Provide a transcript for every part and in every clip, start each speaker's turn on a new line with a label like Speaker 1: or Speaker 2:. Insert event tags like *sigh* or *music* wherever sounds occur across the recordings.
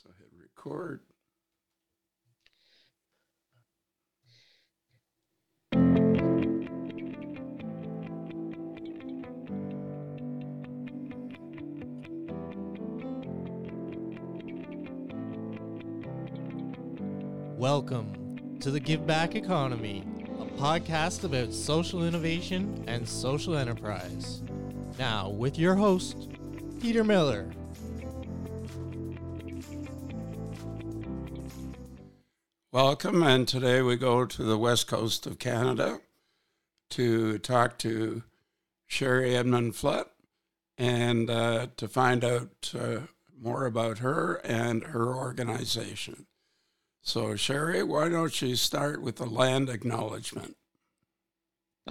Speaker 1: So hit record.
Speaker 2: Welcome to the Give Back Economy, a podcast about social innovation and social enterprise. Now, with your host, Peter Miller.
Speaker 1: Welcome, and today we go to the west coast of Canada to talk to Sherry Edmunds-Flett and uh, to find out uh, more about her and her organization. So, Sherry, why don't you start with the land acknowledgement?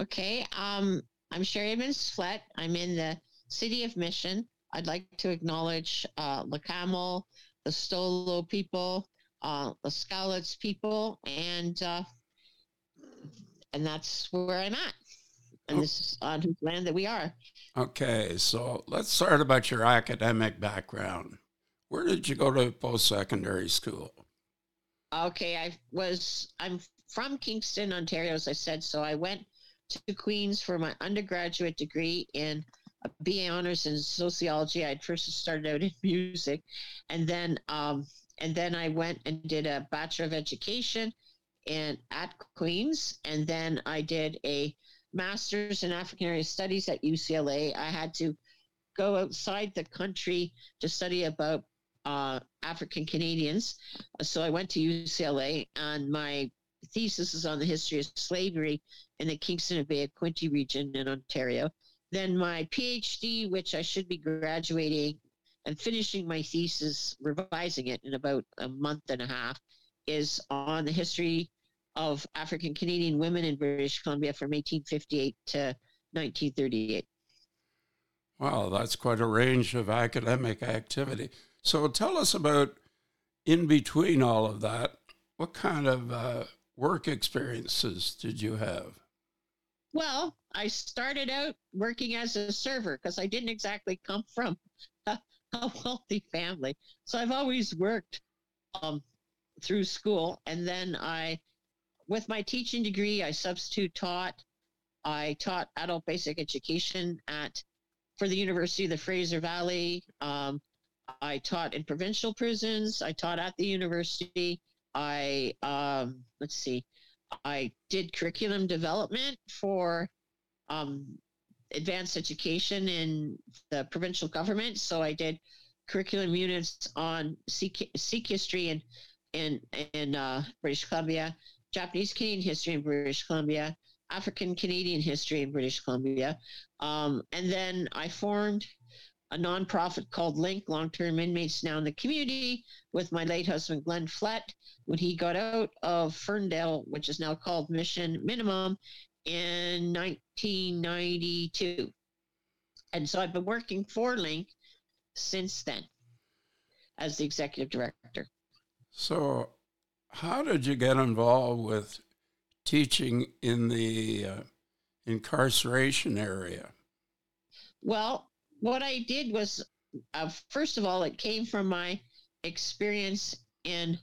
Speaker 3: Okay. Um, I'm Sherry Edmunds-Flett. I'm in the city of Mission. I'd like to acknowledge uh, Camel, the Stolo people, uh, the Skalitz people, and uh, and that's where I'm at. And this is on whose land that we are.
Speaker 1: Okay, so let's start about your academic background. Where did you go to post secondary school?
Speaker 3: Okay, I was I'm from Kingston, Ontario, as I said. So I went to Queens for my undergraduate degree in a BA honors in sociology. I'd first started out in *laughs* music, and then um, and then I went and did a bachelor of education in at Queens, and then I did a master's in African Area Studies at UCLA. I had to go outside the country to study about uh, African Canadians, so I went to UCLA, and my thesis is on the history of slavery in the Kingston and Bay of Quinte region in Ontario. Then my PhD, which I should be graduating and finishing my thesis, revising it in about a month and a half, is on the history of African Canadian women in British Columbia from 1858 to 1938.
Speaker 1: Wow, that's quite a range of academic activity. So tell us about in between all of that, what kind of uh, work experiences did you have?
Speaker 3: Well, I started out working as a server because I didn't exactly come from *laughs* a, wealthy family. So I've always worked um, through school. And then I, with my teaching degree, I substitute taught. I taught adult basic education at for the University of the Fraser Valley. Um, I taught in provincial prisons. I taught at the university. I um, let's see, I did curriculum development for um, advanced education in the provincial government. So I did curriculum units on Sikh, history in in in uh, British Columbia, Japanese Canadian history in British Columbia, African Canadian history in British Columbia, um, and then I formed a nonprofit called LINC Long Term Inmates Now in the Community with my late husband Glenn Flett when he got out of Ferndale, which is now called Mission Minimum, in 1992. And so I've been working for LINC since then as the executive director.
Speaker 1: So, how did you get involved with teaching in the uh, incarceration area?
Speaker 3: Well, what I did was, uh, first of all, it came from my experience in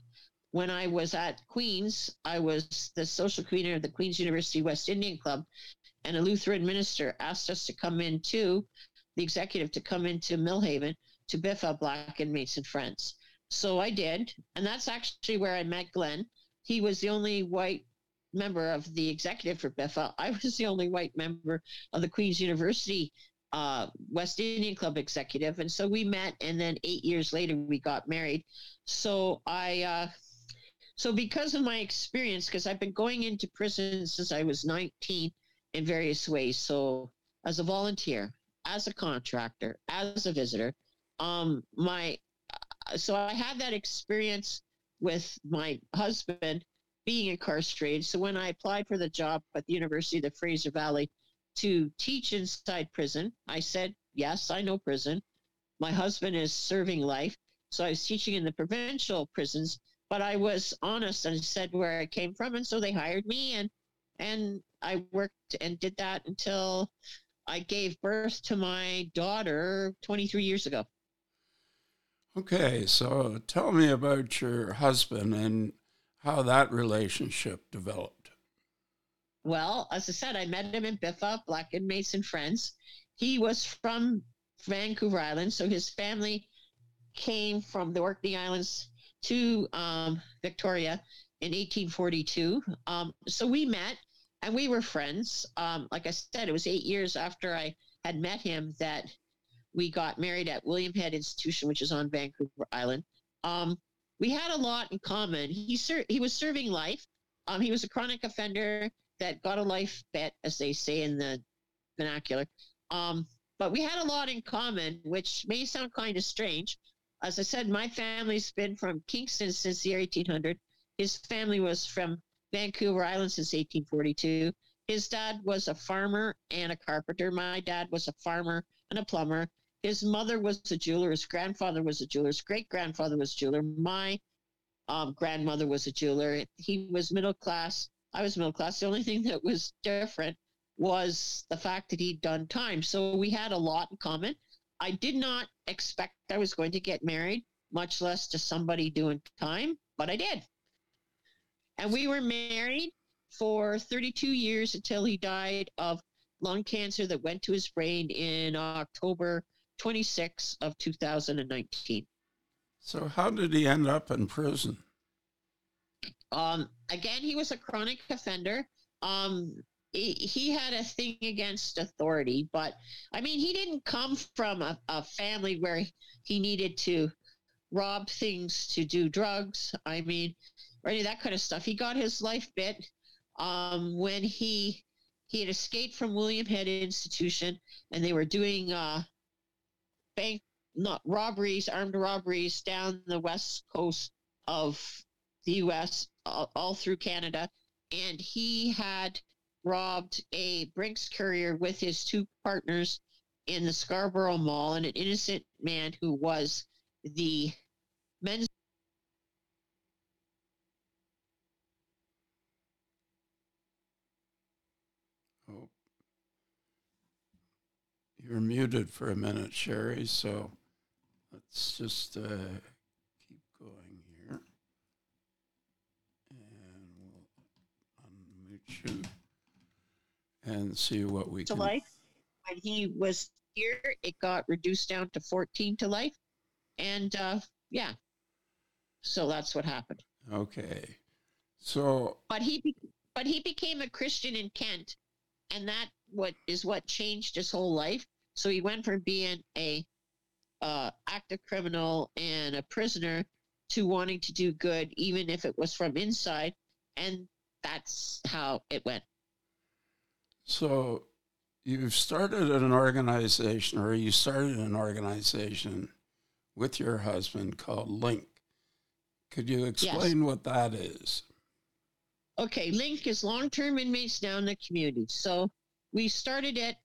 Speaker 3: when I was at Queens. I was the social coordinator of the Queens University West Indian Club, and a Lutheran minister asked us to come into the executive to come into Millhaven to BIFA Black and Friends. So I did, and that's actually where I met Glenn. He was the only white member of the executive for BIFA. I was the only white member of the Queen's University uh, West Indian Club executive, and so we met, and then eight years later we got married. So I, uh, so because of my experience, because I've been going into prison since I was 19 in various ways. So as a volunteer, as a contractor, as a visitor, um, my, uh, so I had that experience with my husband being incarcerated. So when I applied for the job at the University of the Fraser Valley to teach inside prison. I said, Yes, I know prison. My husband is serving life. So I was teaching in the provincial prisons, but I was honest and said where I came from. And so they hired me and and I worked and did that until I gave birth to my daughter 23 years ago.
Speaker 1: Okay, so tell me about your husband and how that relationship developed.
Speaker 3: Well, as I said, I met him in BIFA, Black Inmates and Mason Friends. He was from Vancouver Island, so his family came from the Orkney Islands to um, Victoria in 1842. Um, so we met and we were friends. Um, like I said, it was eight years after I had met him that we got married at William Head Institution, which is on Vancouver Island. Um, we had a lot in common. He ser- he was serving life. Um, he was a chronic offender that got a life bet, as they say in the vernacular. Um, but we had a lot in common, which may sound kind of strange. As I said, my family's been from Kingston since the year 1800. His family was from Vancouver Island since 1842. His dad was a farmer and a carpenter. My dad was a farmer and a plumber. His mother was a jeweler. His grandfather was a jeweler. His great grandfather was a jeweler. My um, grandmother was a jeweler. He was middle class. I was middle class. The only thing that was different was the fact that he'd done time. So we had a lot in common. I did not expect I was going to get married, much less to somebody doing time, but I did. And we were married for 32 years until he died of lung cancer that went to his brain in October 26 of 2019.
Speaker 1: So how did he end up in prison?
Speaker 3: Um, again, he was a chronic offender. Um, he, had a thing against authority, but I mean, he didn't come from a, a family where he needed to rob things to do drugs. I mean, or any of that kind of stuff. He got his life bit um, when he he had escaped from William Head Institution, and they were doing uh, bank not robberies, armed robberies down the west coast of the U.S. all, all through Canada, and he had robbed a Brinks courier with his two partners in the Scarborough Mall, and an innocent man who was the men's
Speaker 1: Oh. You're muted for a minute, Sherry, so let's just uh, keep going here. And we'll unmute you and see what we
Speaker 3: to
Speaker 1: can.
Speaker 3: life. When he was here, it got reduced down to 14 to life. And uh, yeah, so that's what happened.
Speaker 1: Okay. So,
Speaker 3: But he, be- but he became a Christian in Kent, and that what is what changed his whole life. So he went from being a uh, active criminal and a prisoner to wanting to do good, even if it was from inside, and that's how it went.
Speaker 1: So you've started an organization, or you started an organization with your husband called LINC. Could you explain what that is?
Speaker 3: Okay, LINC is long term inmates now in the community. So we started it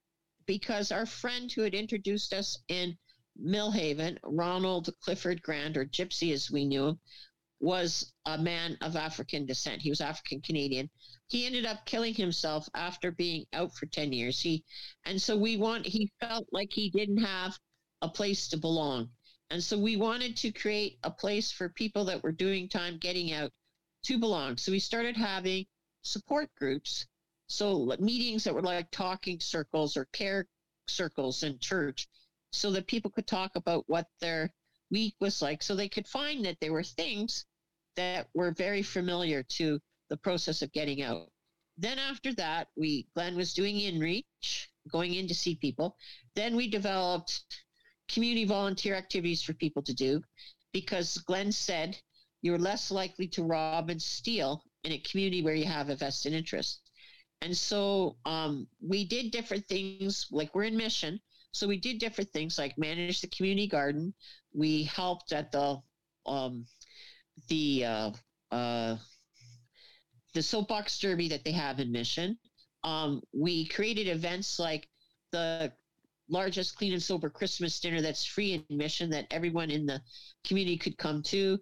Speaker 3: because our friend who had introduced us in Millhaven, Ronald Clifford Grant, or Gypsy as we knew him, was a man of African descent. He was African Canadian. He ended up killing himself after being out for 10 years. He and so we want he felt like he didn't have a place to belong. And so we wanted to create a place for people that were doing time getting out to belong. So we started having support groups. So meetings that were like talking circles or care circles in church so that people could talk about what their week was like so they could find that there were things that were very familiar to the process of getting out. Then after that, we Glenn was doing inreach, going in to see people. Then we developed community volunteer activities for people to do because Glenn said you're less likely to rob and steal in a community where you have a vested interest. And so um, we did different things, like we're in mission. So we did different things like manage the community garden. We helped at the um, the uh, uh, the soapbox derby that they have in Mission. Um, we created events like the largest clean and sober Christmas dinner that's free admission that everyone in the community could come to.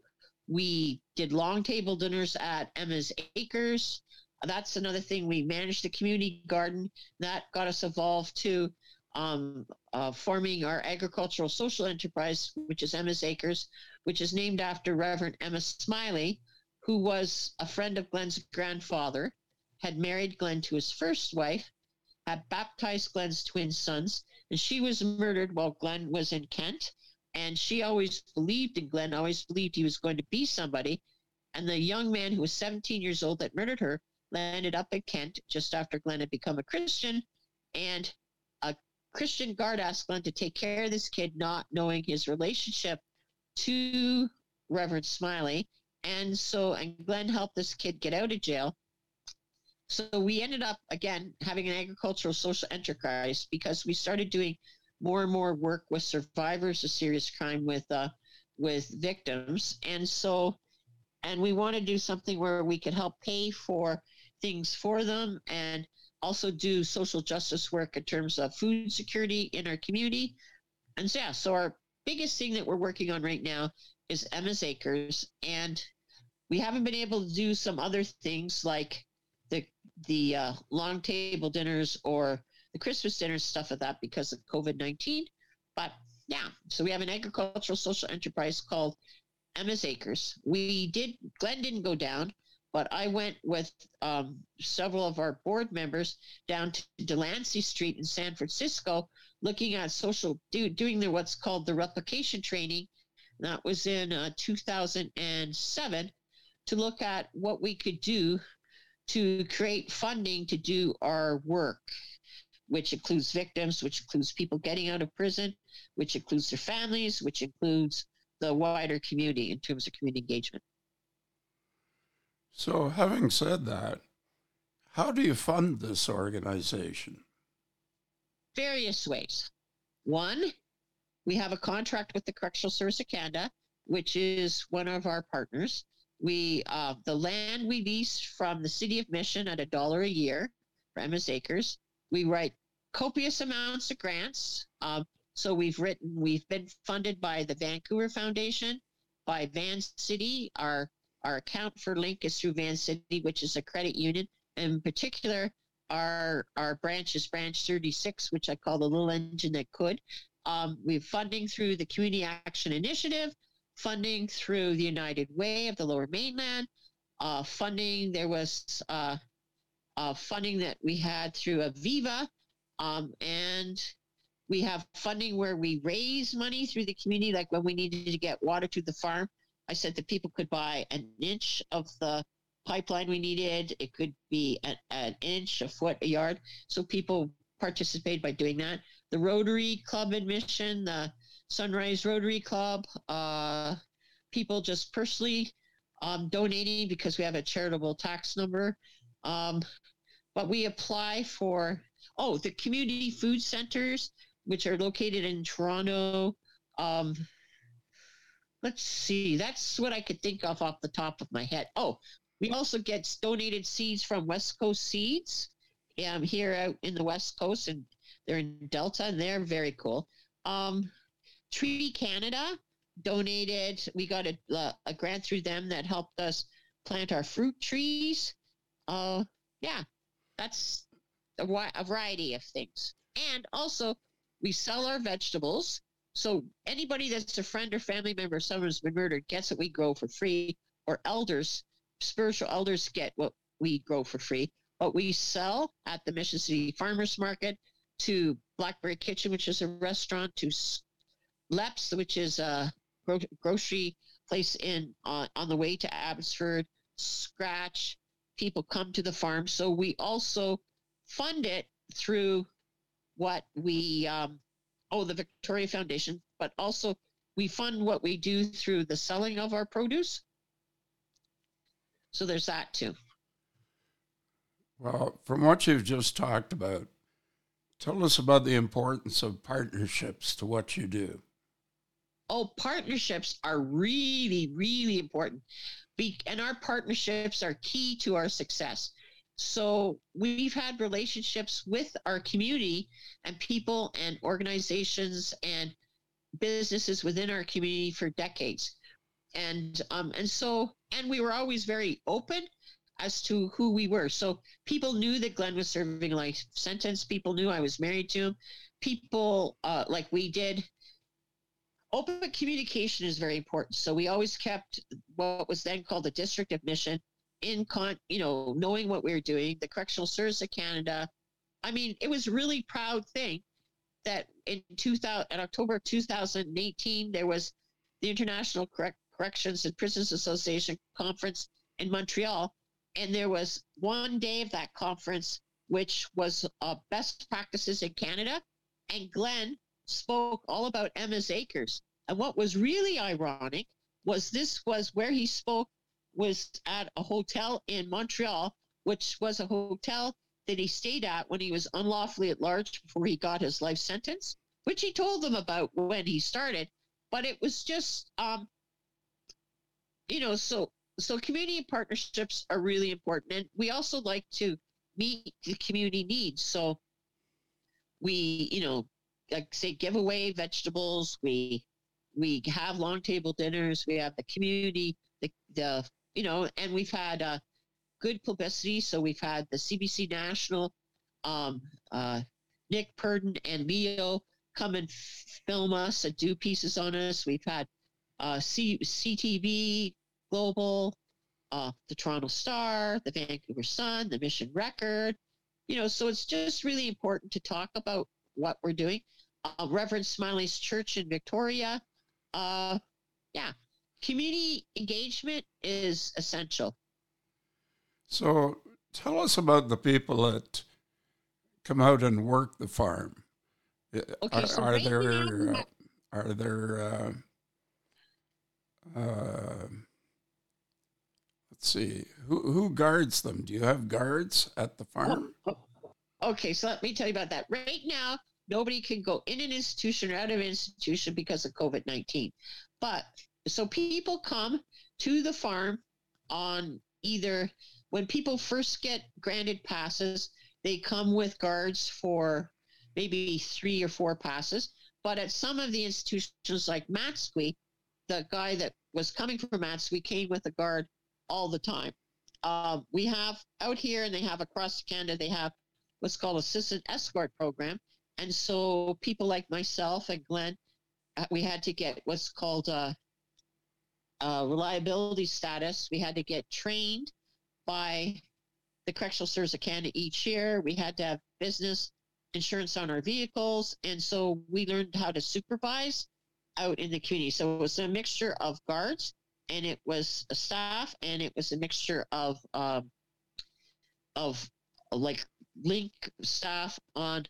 Speaker 3: We did long table dinners at Emma's Acres. That's another thing. We managed the community garden. That got us involved to um, uh, forming our agricultural social enterprise, which is Emma's Acres. Which is named after Reverend Emma Smiley, who was a friend of Glenn's grandfather, had married Glenn to his first wife, had baptized Glenn's twin sons, and she was murdered while Glenn was in Kent. And she always believed in Glenn, always believed he was going to be somebody. And the young man who was 17 years old that murdered her landed up in Kent just after Glenn had become a Christian. And a Christian guard asked Glenn to take care of this kid, not knowing his relationship to Reverend Smiley. And so, and Glenn helped this kid get out of jail. So we ended up again having an agricultural social enterprise because we started doing more and more work with survivors of serious crime with uh, with victims, and so and we want to do something where we could help pay for things for them and also do social justice work in terms of food security in our community. And so, yeah, so our biggest thing that we're working on right now is Emma's Acres, and we haven't been able to do some other things like the the uh, long table dinners or the Christmas dinners, stuff like that, because of COVID nineteen. But yeah, so we have an agricultural social enterprise called Emma's Acres. We did Glenn didn't go down, but I went with um, several of our board members down to Delancey Street in San Francisco, looking at social do, doing the what's called the replication training. That was in uh, 2007 to look at what we could do to create funding to do our work, which includes victims, which includes people getting out of prison, which includes their families, which includes the wider community in terms of community engagement.
Speaker 1: So, having said that, how do you fund this organization?
Speaker 3: Various ways. One, we have a contract with the Correctional Service of Canada, which is one of our partners. We uh, the land we lease from the city of Mission at a dollar a year for Emma's Acres. We write copious amounts of grants. Um, so we've written, we've been funded by the Vancouver Foundation, by Van City. Our our account for LINC is through Vancity, which is a credit union. In particular, our our branch is Branch 36, which I call the little engine that could. Um, we've funding through the Community Action Initiative, funding through the United Way of the Lower Mainland, uh, funding. There was uh, uh, funding that we had through Aviva, um, and we have funding where we raise money through the community. Like when we needed to get water to the farm, I said that people could buy an inch of the pipeline we needed. It could be an, an inch, a foot, a yard. So people participate by doing that. The Rotary Club admission, the Sunrise Rotary Club, uh, people just personally um, donating because we have a charitable tax number. Um, but we apply for, oh, the community food centers, which are located in Toronto. Um, let's see, that's what I could think of off the top of my head. Oh, we also get donated seeds from West Coast Seeds um, here out in the West Coast, and they're in Delta, and they're very cool. Um, Tree Canada donated. We got a, a grant through them that helped us plant our fruit trees. Uh, yeah, that's a, a variety of things. And also, we sell our vegetables. So anybody that's a friend or family member someone who's been murdered gets what we grow for free, or elders, spiritual elders get what we grow for free. what we sell at the Mission City Farmers Market to Blackberry Kitchen, which is a restaurant, to Leps, which is a gro- grocery place in uh, on the way to Abbotsford. Scratch, people come to the farm, so we also fund it through what we um, oh the Victoria Foundation, but also we fund what we do through the selling of our produce. So there's that too.
Speaker 1: Well, from what you've just talked about, tell us about the importance of partnerships to what you do
Speaker 3: oh, partnerships are really, really important. Be- and our partnerships are key to our success. So we've had relationships with our community and people and organizations and businesses within our community for decades. And um, and so and we were always very open as to who we were. So people knew that Glenn was serving life sentence. People knew I was married to him. People uh, like we did open communication is very important. So we always kept what was then called the district admission in con, you know, knowing what we were doing. The Correctional Service of Canada. I mean, it was really proud thing that in 2000, in October 2018, there was the International Correct, Corrections and Prisons Association conference in Montreal, and there was one day of that conference which was uh, best practices in Canada, and Glenn spoke all about Emma's Acres. And what was really ironic was this was where he spoke was at a hotel in Montreal, which was a hotel that he stayed at when he was unlawfully at large before he got his life sentence, which he told them about when he started. But it was just, um, you know, so so community partnerships are really important, and we also like to meet the community needs. So we, you know, like say give away vegetables. We we have long table dinners. We have the community, the the you know, and we've had uh, good publicity. So we've had the CBC National, um, uh, Nick Purdon and Leo come and film us and do pieces on us. We've had uh, C- CTV Global, uh, the Toronto Star, the Vancouver Sun, the Mission Record. You know, so it's just really important to talk about what we're doing uh, Reverend Smiley's Church in Victoria. Uh, yeah, community engagement is essential.
Speaker 1: So tell us about the people that come out and work the farm.
Speaker 3: Okay,
Speaker 1: are,
Speaker 3: so
Speaker 1: are
Speaker 3: right
Speaker 1: there
Speaker 3: now-
Speaker 1: uh, are there uh, uh, let's see who who guards them? Do you have guards at the oh, farm?
Speaker 3: Oh, okay, so let me tell you about that. Right now, nobody can go in an institution or out of an institution because of COVID 19. But so people come to the farm on either when people first get granted passes, they come with guards for maybe three or four passes. But at some of the institutions like Matsqui, the guy that was coming from Matsqui came with a guard all the time. Um, we have out here, and they have across Canada, they have what's called assistant escort program. And so people like myself and Glenn, uh, we had to get what's called a, uh, reliability status. We had to get trained by the Correctional Service of Canada each year. We had to have business insurance on our vehicles. And so we learned how to supervise out in the community. So it was a mixture of guards and it was a staff and it was a mixture of um, of like LINC staff on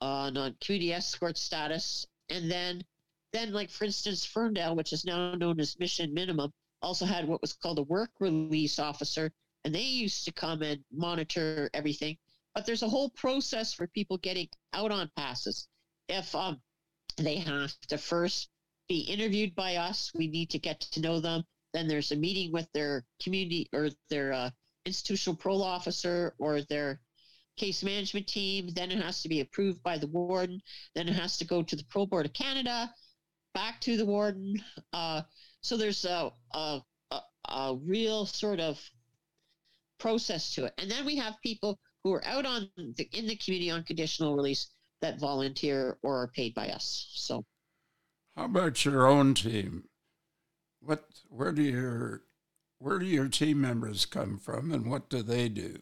Speaker 3: on on community escort status and then then like for instance ferndale which is now known as mission minimum also had what was called a work release officer and they used to come and monitor everything. But there's a whole process for people getting out on passes. If um they have to first be interviewed by us we need to get to know them then there's a meeting with their community or their uh, institutional parole officer or their case management team. Then it has to be approved by the warden. Then it has to go to the Parole Board of Canada, back to the warden. Uh, so there's a, a, a, a real sort of process to it. And then we have people who are out on the, in the community on conditional release that volunteer or are paid by us. So
Speaker 1: How about your own team? What where do your where do your team members come from and what do they do?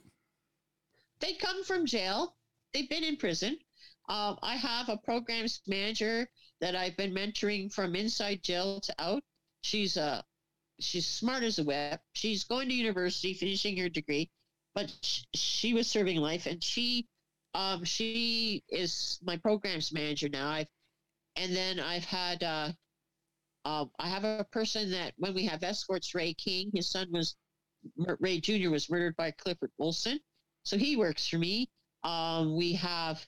Speaker 3: they come from jail. They've been in prison. Um, I have a programs manager that I've been mentoring from inside jail to out. She's a she's smart as a whip. She's going to university, finishing her degree, but sh- she was serving life, and she um, she is my programs manager now. I've and then I've had uh, uh, I have a person that when we have escorts, Ray King, his son was Ray Jr. was murdered by Clifford Wilson. So he works for me. Um, we have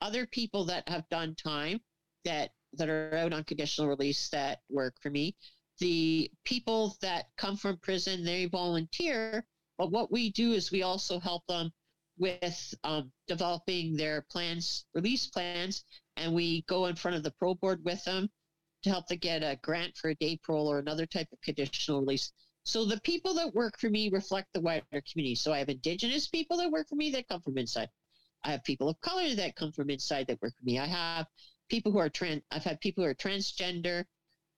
Speaker 3: other people that have done time that that are out on conditional release that work for me. The people that come from prison, they volunteer. But what we do is we also help them with um, developing their plans, release plans, and we go in front of the parole board with them to help them get a grant for a day parole or another type of conditional release. So the people that work for me reflect the wider community. So I have indigenous people that work for me that come from inside. I have people of color that come from inside that work for me. I have people who are trans. I've had people who are transgender.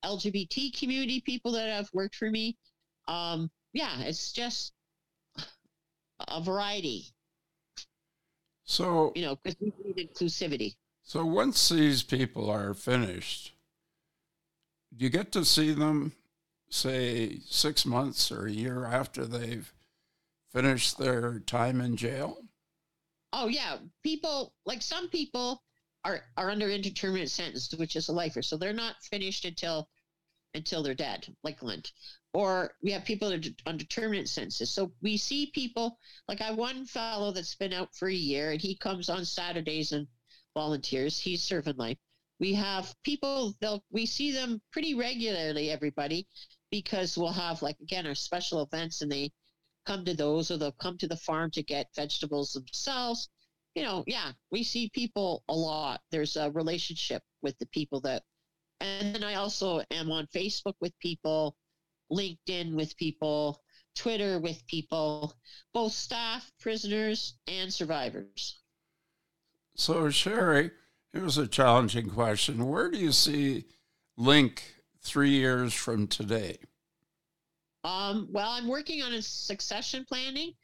Speaker 3: LGBT community people that have worked for me. Um, yeah, it's just a variety.
Speaker 1: So
Speaker 3: you know, because we need inclusivity.
Speaker 1: So once these people are finished, you get to see them, say six months or a year after they've finished their time in jail.
Speaker 3: Oh yeah, people like some people are are under indeterminate sentence, which is a lifer, so they're not finished until until they're dead, like Lent. Or we have people that are sentences. So we see people like I one fellow that's been out for a year and he comes on Saturdays and volunteers. He's serving life. We have people they'll we see them pretty regularly, everybody, because we'll have like again our special events and they come to those or they'll come to the farm to get vegetables themselves. You know, yeah, we see people a lot. There's a relationship with the people that and then I also am on Facebook with people, LinkedIn with people, Twitter with people, both staff, prisoners, and survivors.
Speaker 1: So, Sherry, here's a challenging question. Where do you see LINC three years from today?
Speaker 3: Um, well, I'm working on a succession planning.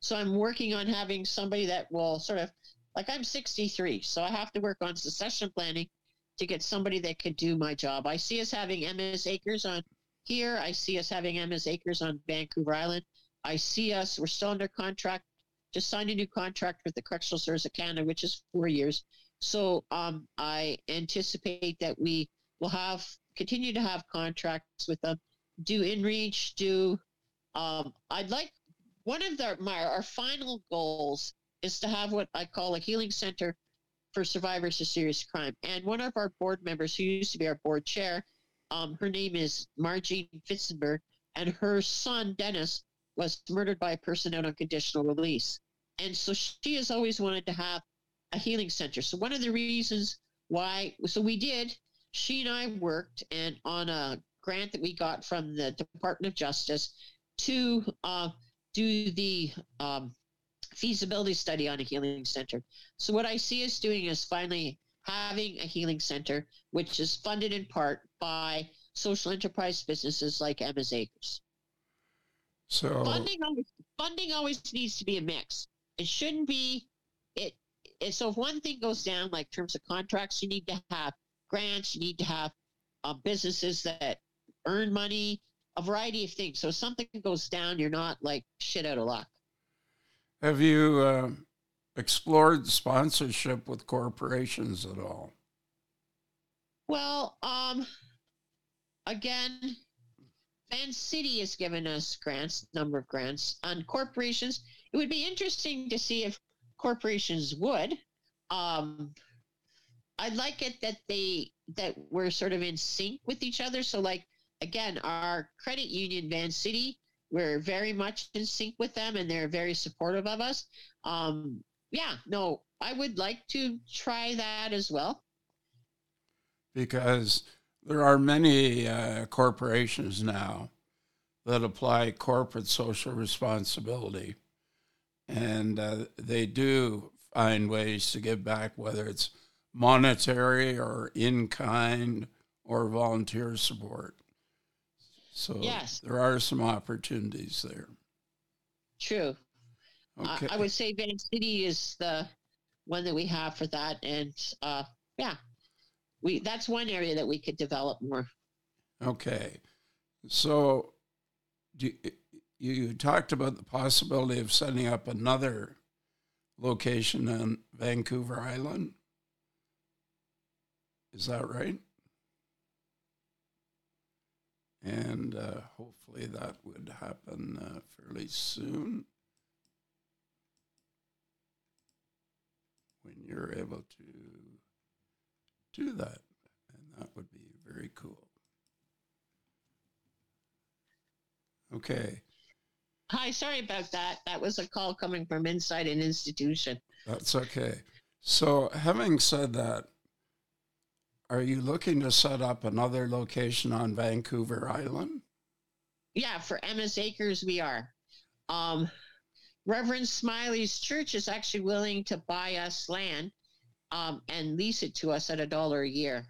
Speaker 3: So I'm working on having somebody that will sort of like I'm 63, so I have to work on succession planning to get somebody that could do my job. I see us having Emma's Acres on here. I see us having Emma's Acres on Vancouver Island. I see us, we're still under contract, just signed a new contract with the Correctional Service of Canada, which is four years. So um, I anticipate that we will have, continue to have contracts with them, do InReach, do, um, I'd like, one of the, my, our final goals is to have what I call a healing center for survivors of serious crime. And one of our board members, who used to be our board chair, um, her name is Margene Fitzenberg, and her son, Dennis, was murdered by a person out on conditional release. And so she has always wanted to have a healing center. So one of the reasons why, so we did, she and I worked and on a grant that we got from the Department of Justice to uh, do the um, feasibility study on a healing center. So what I see us doing is finally having a healing center, which is funded in part by social enterprise businesses like Emma's Acres.
Speaker 1: So
Speaker 3: funding always, funding always needs to be a mix. It shouldn't be. So if one thing goes down, like terms of contracts, you need to have grants. You need to have uh, businesses that earn money, a variety of things. So if something goes down, you're not like shit out of luck.
Speaker 1: Have you uh, explored sponsorship with corporations at all?
Speaker 3: Well, um, again, Vancity has given us grants, number of grants on corporations. It would be interesting to see if corporations would. Um, I'd like it that they that we're sort of in sync with each other. So, like again, our credit union, Vancity, we're very much in sync with them, and they're very supportive of us. Um, yeah, no, I would like to try that as well.
Speaker 1: Because there are many uh, corporations now that apply corporate social responsibility, and uh, they do find ways to give back, whether it's monetary or in kind or volunteer support. So
Speaker 3: yes.
Speaker 1: there are some opportunities there.
Speaker 3: True. Okay. I, I would say Vancity is the one that we have for that, and uh, yeah, we that's one area that we could develop more.
Speaker 1: Okay, so you, you talked about the possibility of setting up another location on Vancouver Island. Is that right? and uh, hopefully that would happen uh, fairly soon when you're able to do that, and that would be very cool. Okay.
Speaker 3: Hi, sorry about that. That was a call coming from inside an institution.
Speaker 1: That's okay. So, having said that, are you looking to set up another location on Vancouver Island?
Speaker 3: Yeah, for Emma's Acres, we are. Um, Reverend Smiley's church is actually willing to buy us land um, and lease it to us at a dollar a year.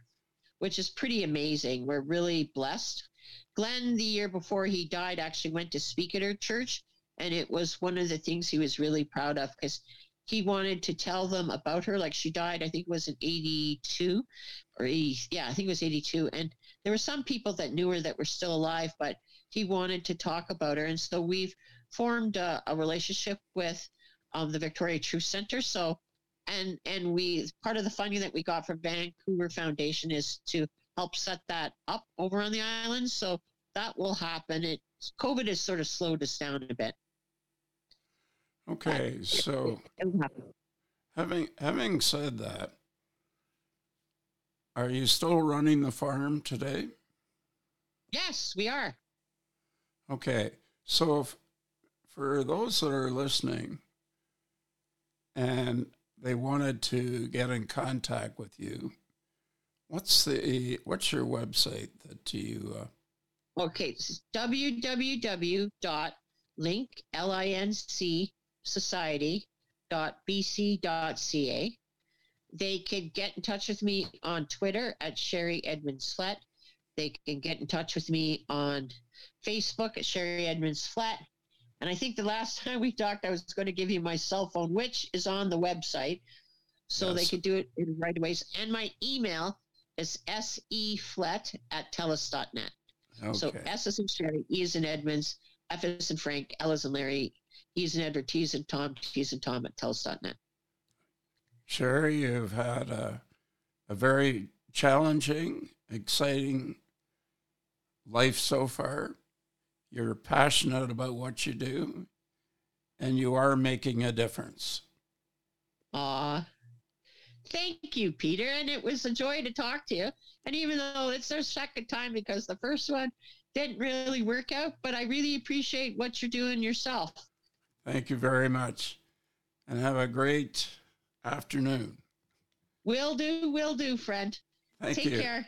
Speaker 3: Which is pretty amazing. We're really blessed. Glenn, the year before he died, actually went to speak at our church, and it was one of the things he was really proud of because he wanted to tell them about her. Like she died, I think it was in 82 or 80, yeah, I think it was 82. And there were some people that knew her that were still alive, but he wanted to talk about her. And so we've formed a, a relationship with um, the Victoria Truth Center. So, and, and we, part of the funding that we got from Vancouver Foundation is to help set that up over on the island. So that will happen. It, COVID has sort of slowed us down a bit.
Speaker 1: Okay, so having having said that, are you still running the farm today?
Speaker 3: Yes, we are.
Speaker 1: Okay, so if, for those that are listening and they wanted to get in contact with you, what's the what's your website that you? Uh...
Speaker 3: Okay, it's www.linc l i n c society.bc.ca. They can get in touch with me on Twitter at Sherry Edmunds-Flett. They can get in touch with me on Facebook at Sherry Edmunds-Flett. And I think the last *laughs* time we talked, I was going to give you my cell phone, which is on the website. So yes. they could do it in right away. And my email is seflett at telus.net. Okay. So S is in Sherry, E is in Edmunds, F is in Frank, L is in Larry, He's an Edward T's and Tom T's and Tom at telus.net.
Speaker 1: Sherry, you've had a, a very challenging, exciting life so far. You're passionate about what you do, and you are making a difference.
Speaker 3: Aw, thank you, Peter. And it was a joy to talk to you. And even though it's our second time because the first one didn't really work out, but I really appreciate what you're doing yourself.
Speaker 1: Thank you very much. And have a great afternoon.
Speaker 3: Will do, will do, friend.
Speaker 1: Thank
Speaker 3: Take
Speaker 1: you.
Speaker 3: care.